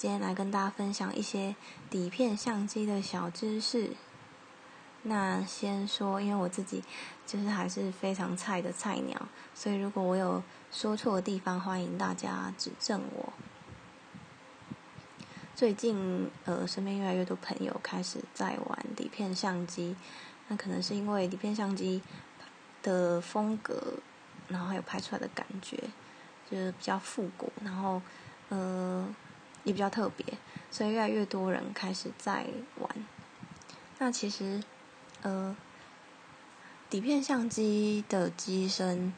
今天来跟大家分享一些底片相机的小知识。那先说，因为我自己就是还是非常菜的菜鸟，所以如果我有说错的地方，欢迎大家指正我。最近呃，身边越来越多朋友开始在玩底片相机，那可能是因为底片相机的风格，然后还有拍出来的感觉，就是比较复古，然后呃。也比较特别，所以越来越多人开始在玩。那其实，呃，底片相机的机身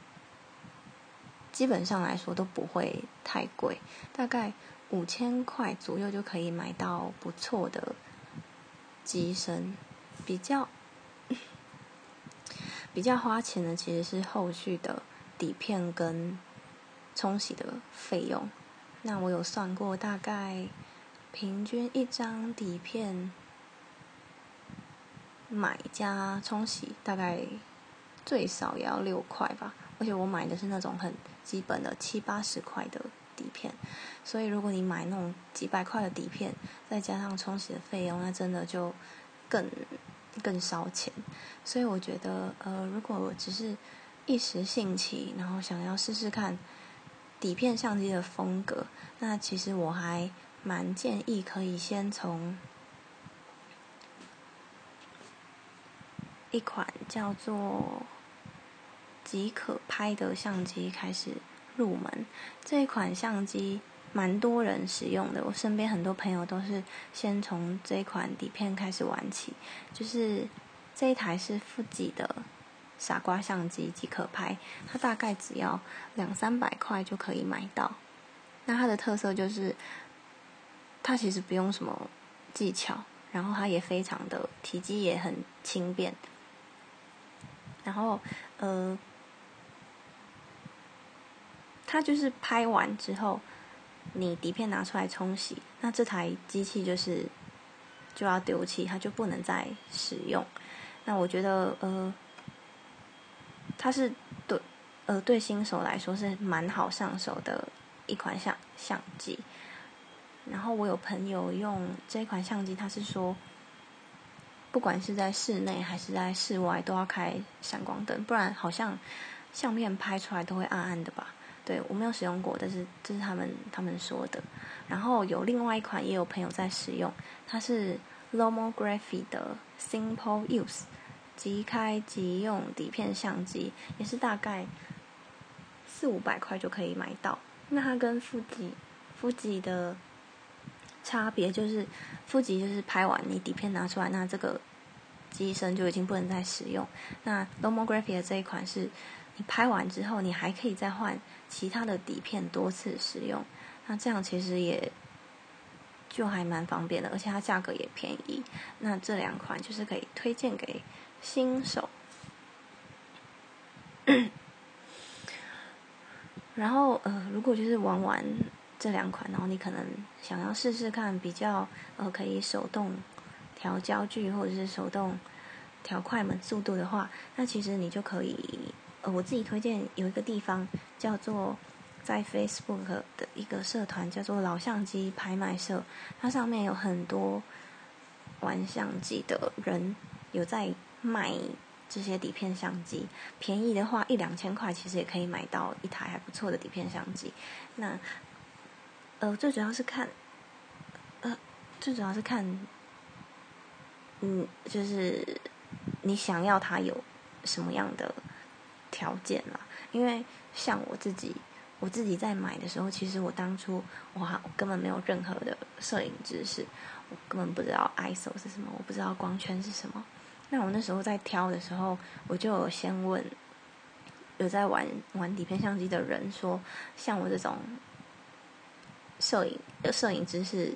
基本上来说都不会太贵，大概五千块左右就可以买到不错的机身。比较 比较花钱的其实是后续的底片跟冲洗的费用。那我有算过，大概平均一张底片买加冲洗，大概最少也要六块吧。而且我买的是那种很基本的七八十块的底片，所以如果你买那种几百块的底片，再加上冲洗的费用，那真的就更更烧钱。所以我觉得，呃，如果我只是一时兴起，然后想要试试看。底片相机的风格，那其实我还蛮建议可以先从一款叫做即可拍的相机开始入门。这一款相机蛮多人使用的，我身边很多朋友都是先从这款底片开始玩起。就是这一台是富吉的。傻瓜相机即可拍，它大概只要两三百块就可以买到。那它的特色就是，它其实不用什么技巧，然后它也非常的体积也很轻便。然后，呃，它就是拍完之后，你底片拿出来冲洗，那这台机器就是就要丢弃，它就不能再使用。那我觉得，呃。它是对，呃，对新手来说是蛮好上手的一款相相机。然后我有朋友用这款相机，他是说，不管是在室内还是在室外，都要开闪光灯，不然好像相片拍出来都会暗暗的吧？对我没有使用过，但是这是他们他们说的。然后有另外一款也有朋友在使用，它是 Lomography 的 Simple Use。即开即用底片相机也是大概四五百块就可以买到。那它跟富吉富吉的差别就是，富吉就是拍完你底片拿出来，那这个机身就已经不能再使用。那 Lomography 的这一款是，你拍完之后你还可以再换其他的底片多次使用。那这样其实也就还蛮方便的，而且它价格也便宜。那这两款就是可以推荐给。新手，然后呃，如果就是玩完这两款，然后你可能想要试试看比较呃可以手动调焦距或者是手动调快门速度的话，那其实你就可以呃我自己推荐有一个地方叫做在 Facebook 的一个社团叫做老相机拍卖社，它上面有很多玩相机的人有在。买这些底片相机，便宜的话一两千块，其实也可以买到一台还不错的底片相机。那，呃，最主要是看，呃，最主要是看，嗯，就是你想要它有什么样的条件啦。因为像我自己，我自己在买的时候，其实我当初我我根本没有任何的摄影知识，我根本不知道 ISO 是什么，我不知道光圈是什么。那我那时候在挑的时候，我就有先问有在玩玩底片相机的人说，像我这种摄影的摄影知识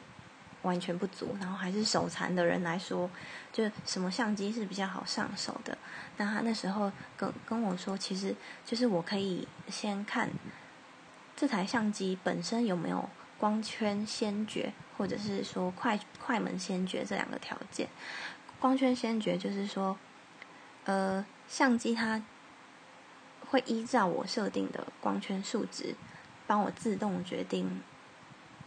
完全不足，然后还是手残的人来说，就什么相机是比较好上手的？那他那时候跟跟我说，其实就是我可以先看这台相机本身有没有光圈先决，或者是说快快门先决这两个条件。光圈先决就是说，呃，相机它会依照我设定的光圈数值，帮我自动决定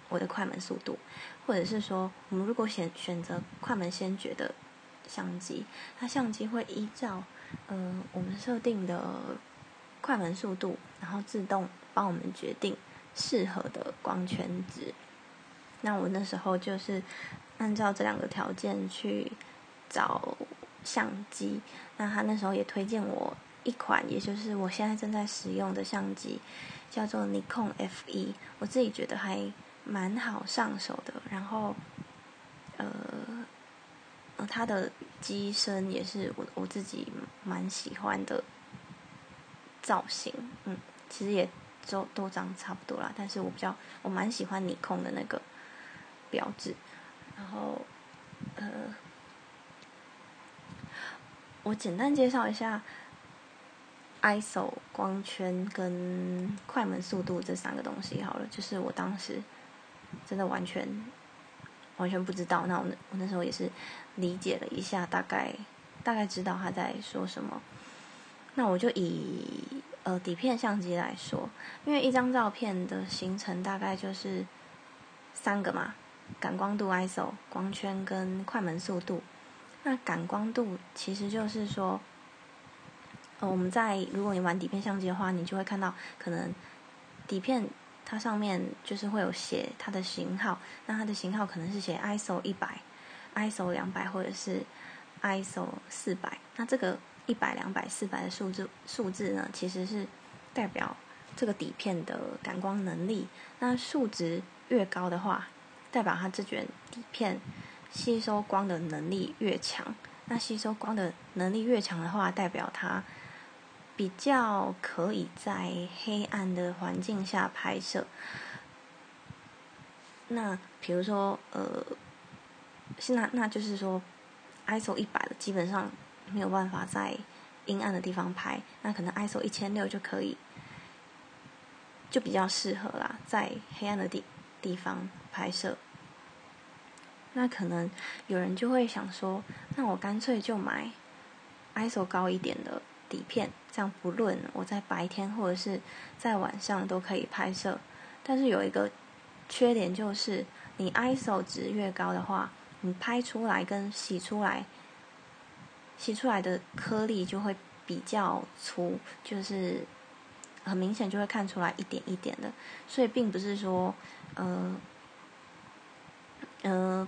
我的快门速度，或者是说，我们如果选选择快门先决的相机，它相机会依照呃我们设定的快门速度，然后自动帮我们决定适合的光圈值。那我那时候就是按照这两个条件去找相机，那他那时候也推荐我一款，也就是我现在正在使用的相机。叫做尼康 F 一，我自己觉得还蛮好上手的。然后，呃，呃，它的机身也是我我自己蛮喜欢的造型。嗯，其实也都都长差不多啦，但是我比较我蛮喜欢尼康的那个标志。然后，呃，我简单介绍一下。ISO 光圈跟快门速度这三个东西好了，就是我当时真的完全完全不知道。那我我那时候也是理解了一下，大概大概知道他在说什么。那我就以呃底片相机来说，因为一张照片的形成大概就是三个嘛：感光度 ISO、光圈跟快门速度。那感光度其实就是说。呃，我们在如果你玩底片相机的话，你就会看到可能底片它上面就是会有写它的型号，那它的型号可能是写 ISO 一百、ISO 两百或者是 ISO 四百。那这个一百、两百、四百的数字数字呢，其实是代表这个底片的感光能力。那数值越高的话，代表它这卷底片吸收光的能力越强。那吸收光的能力越强的话，代表它。比较可以在黑暗的环境下拍摄。那比如说，呃，是那那就是说，ISO 一百的基本上没有办法在阴暗的地方拍，那可能 ISO 一千六就可以，就比较适合啦，在黑暗的地地方拍摄。那可能有人就会想说，那我干脆就买 ISO 高一点的。底片这样不论我在白天或者是在晚上都可以拍摄，但是有一个缺点就是，你 ISO 值越高的话，你拍出来跟洗出来，洗出来的颗粒就会比较粗，就是很明显就会看出来一点一点的，所以并不是说，呃，呃，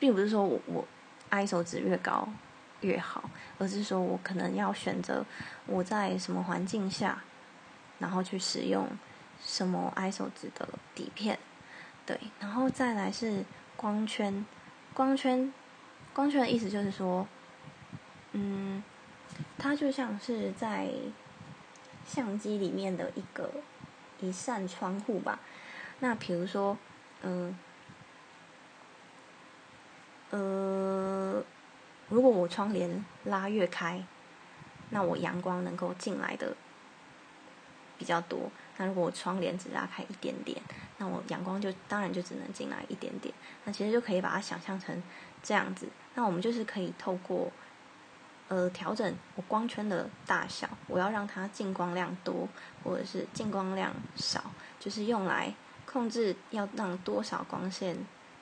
并不是说我我。ISO 值越高越好，而是说我可能要选择我在什么环境下，然后去使用什么 ISO 值的底片，对，然后再来是光圈，光圈，光圈的意思就是说，嗯，它就像是在相机里面的一个一扇窗户吧。那比如说，嗯。呃如果我窗帘拉越开，那我阳光能够进来的比较多。那如果我窗帘只拉开一点点，那我阳光就当然就只能进来一点点。那其实就可以把它想象成这样子。那我们就是可以透过呃调整我光圈的大小，我要让它进光量多，或者是进光量少，就是用来控制要让多少光线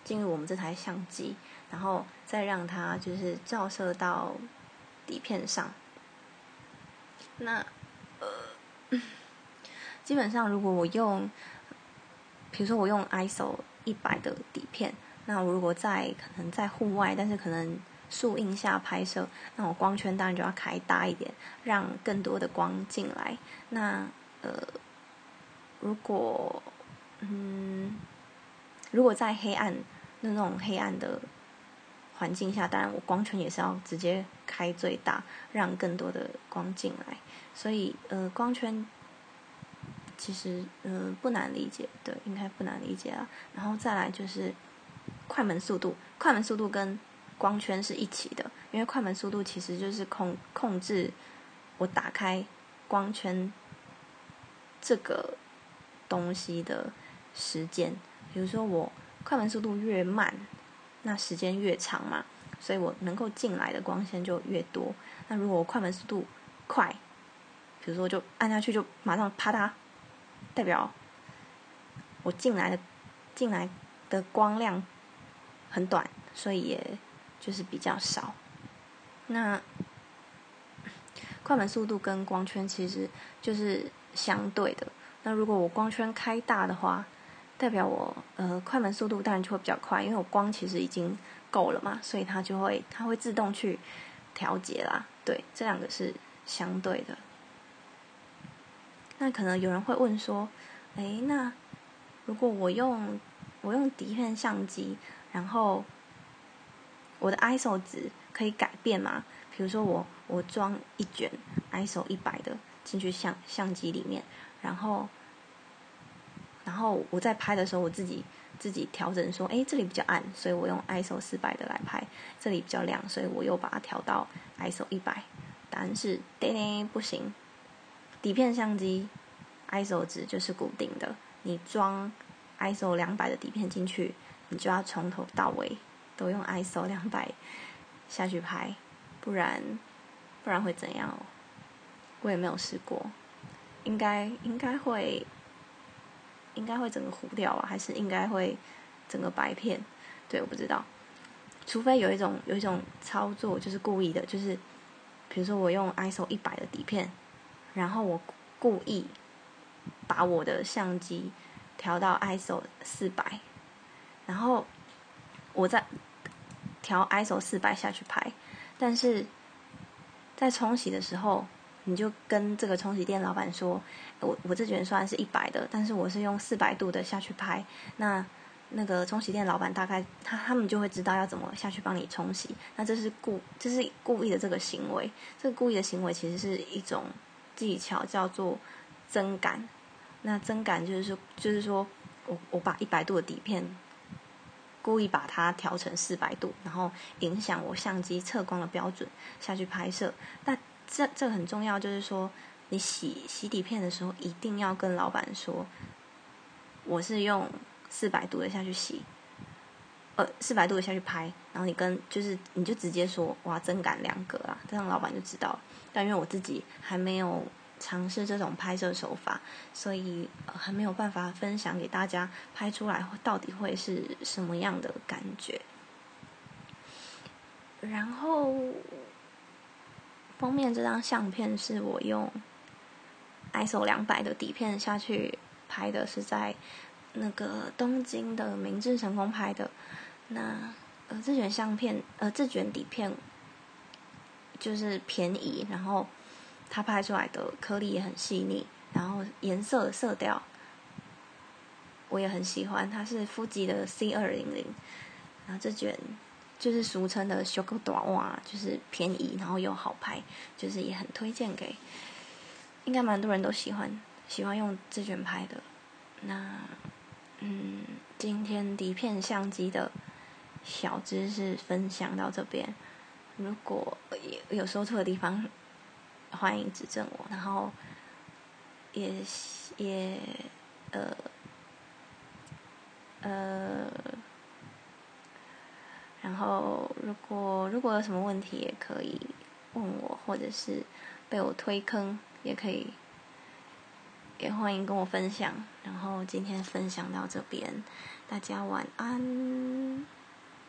进入我们这台相机。然后再让它就是照射到底片上。那呃，基本上如果我用，比如说我用 ISO 一百的底片，那我如果在可能在户外，但是可能树荫下拍摄，那我光圈当然就要开大一点，让更多的光进来。那呃，如果嗯，如果在黑暗那种黑暗的。环境下，当然我光圈也是要直接开最大，让更多的光进来。所以，呃，光圈其实嗯不难理解，对，应该不难理解啊。然后再来就是快门速度，快门速度跟光圈是一起的，因为快门速度其实就是控控制我打开光圈这个东西的时间。比如说我快门速度越慢。那时间越长嘛，所以我能够进来的光线就越多。那如果我快门速度快，比如说就按下去就马上啪嗒代表我进来的进来的光亮很短，所以也就是比较少。那快门速度跟光圈其实就是相对的。那如果我光圈开大的话，代表我呃快门速度当然就会比较快，因为我光其实已经够了嘛，所以它就会它会自动去调节啦。对，这两个是相对的。那可能有人会问说，哎，那如果我用我用底片相机，然后我的 ISO 值可以改变吗？比如说我我装一卷 ISO 一百的进去相相机里面，然后然后我在拍的时候，我自己自己调整说，哎，这里比较暗，所以我用 ISO 四百的来拍；这里比较亮，所以我又把它调到 ISO 一百。答案是，叮叮不行。底片相机 ISO 值就是固定的，你装 ISO 两百的底片进去，你就要从头到尾都用 ISO 两百下去拍，不然不然会怎样？我也没有试过，应该应该会应该会整个糊掉啊，还是应该会整个白片？对，我不知道，除非有一种有一种操作就是故意的，就是比如说我用 ISO 一百的底片。然后我故意把我的相机调到 ISO 四百，然后我再调 ISO 四百下去拍，但是在冲洗的时候，你就跟这个冲洗店老板说，我我这卷算是一百的，但是我是用四百度的下去拍，那那个冲洗店老板大概他他们就会知道要怎么下去帮你冲洗，那这是故这是故意的这个行为，这个故意的行为其实是一种。技巧叫做增感，那增感就是说，就是说我我把一百度的底片故意把它调成四百度，然后影响我相机测光的标准下去拍摄。那这这很重要，就是说你洗洗底片的时候一定要跟老板说，我是用四百度的下去洗，呃四百度的下去拍，然后你跟就是你就直接说哇增感两格啊，这样老板就知道。但因为我自己还没有尝试这种拍摄手法，所以还没有办法分享给大家拍出来到底会是什么样的感觉。然后封面这张相片是我用 ISO 两百的底片下去拍的，是在那个东京的明治神宫拍的。那呃，这卷相片呃，这卷底片。就是便宜，然后它拍出来的颗粒也很细腻，然后颜色色调我也很喜欢。它是富吉的 C 二零零，然后这卷就是俗称的修个短袜，就是便宜，然后又好拍，就是也很推荐给，应该蛮多人都喜欢喜欢用这卷拍的。那嗯，今天底片相机的小知识分享到这边。如果有有说错的地方，欢迎指正我。然后也也呃呃，然后如果如果有什么问题，也可以问我，或者是被我推坑，也可以也欢迎跟我分享。然后今天分享到这边，大家晚安。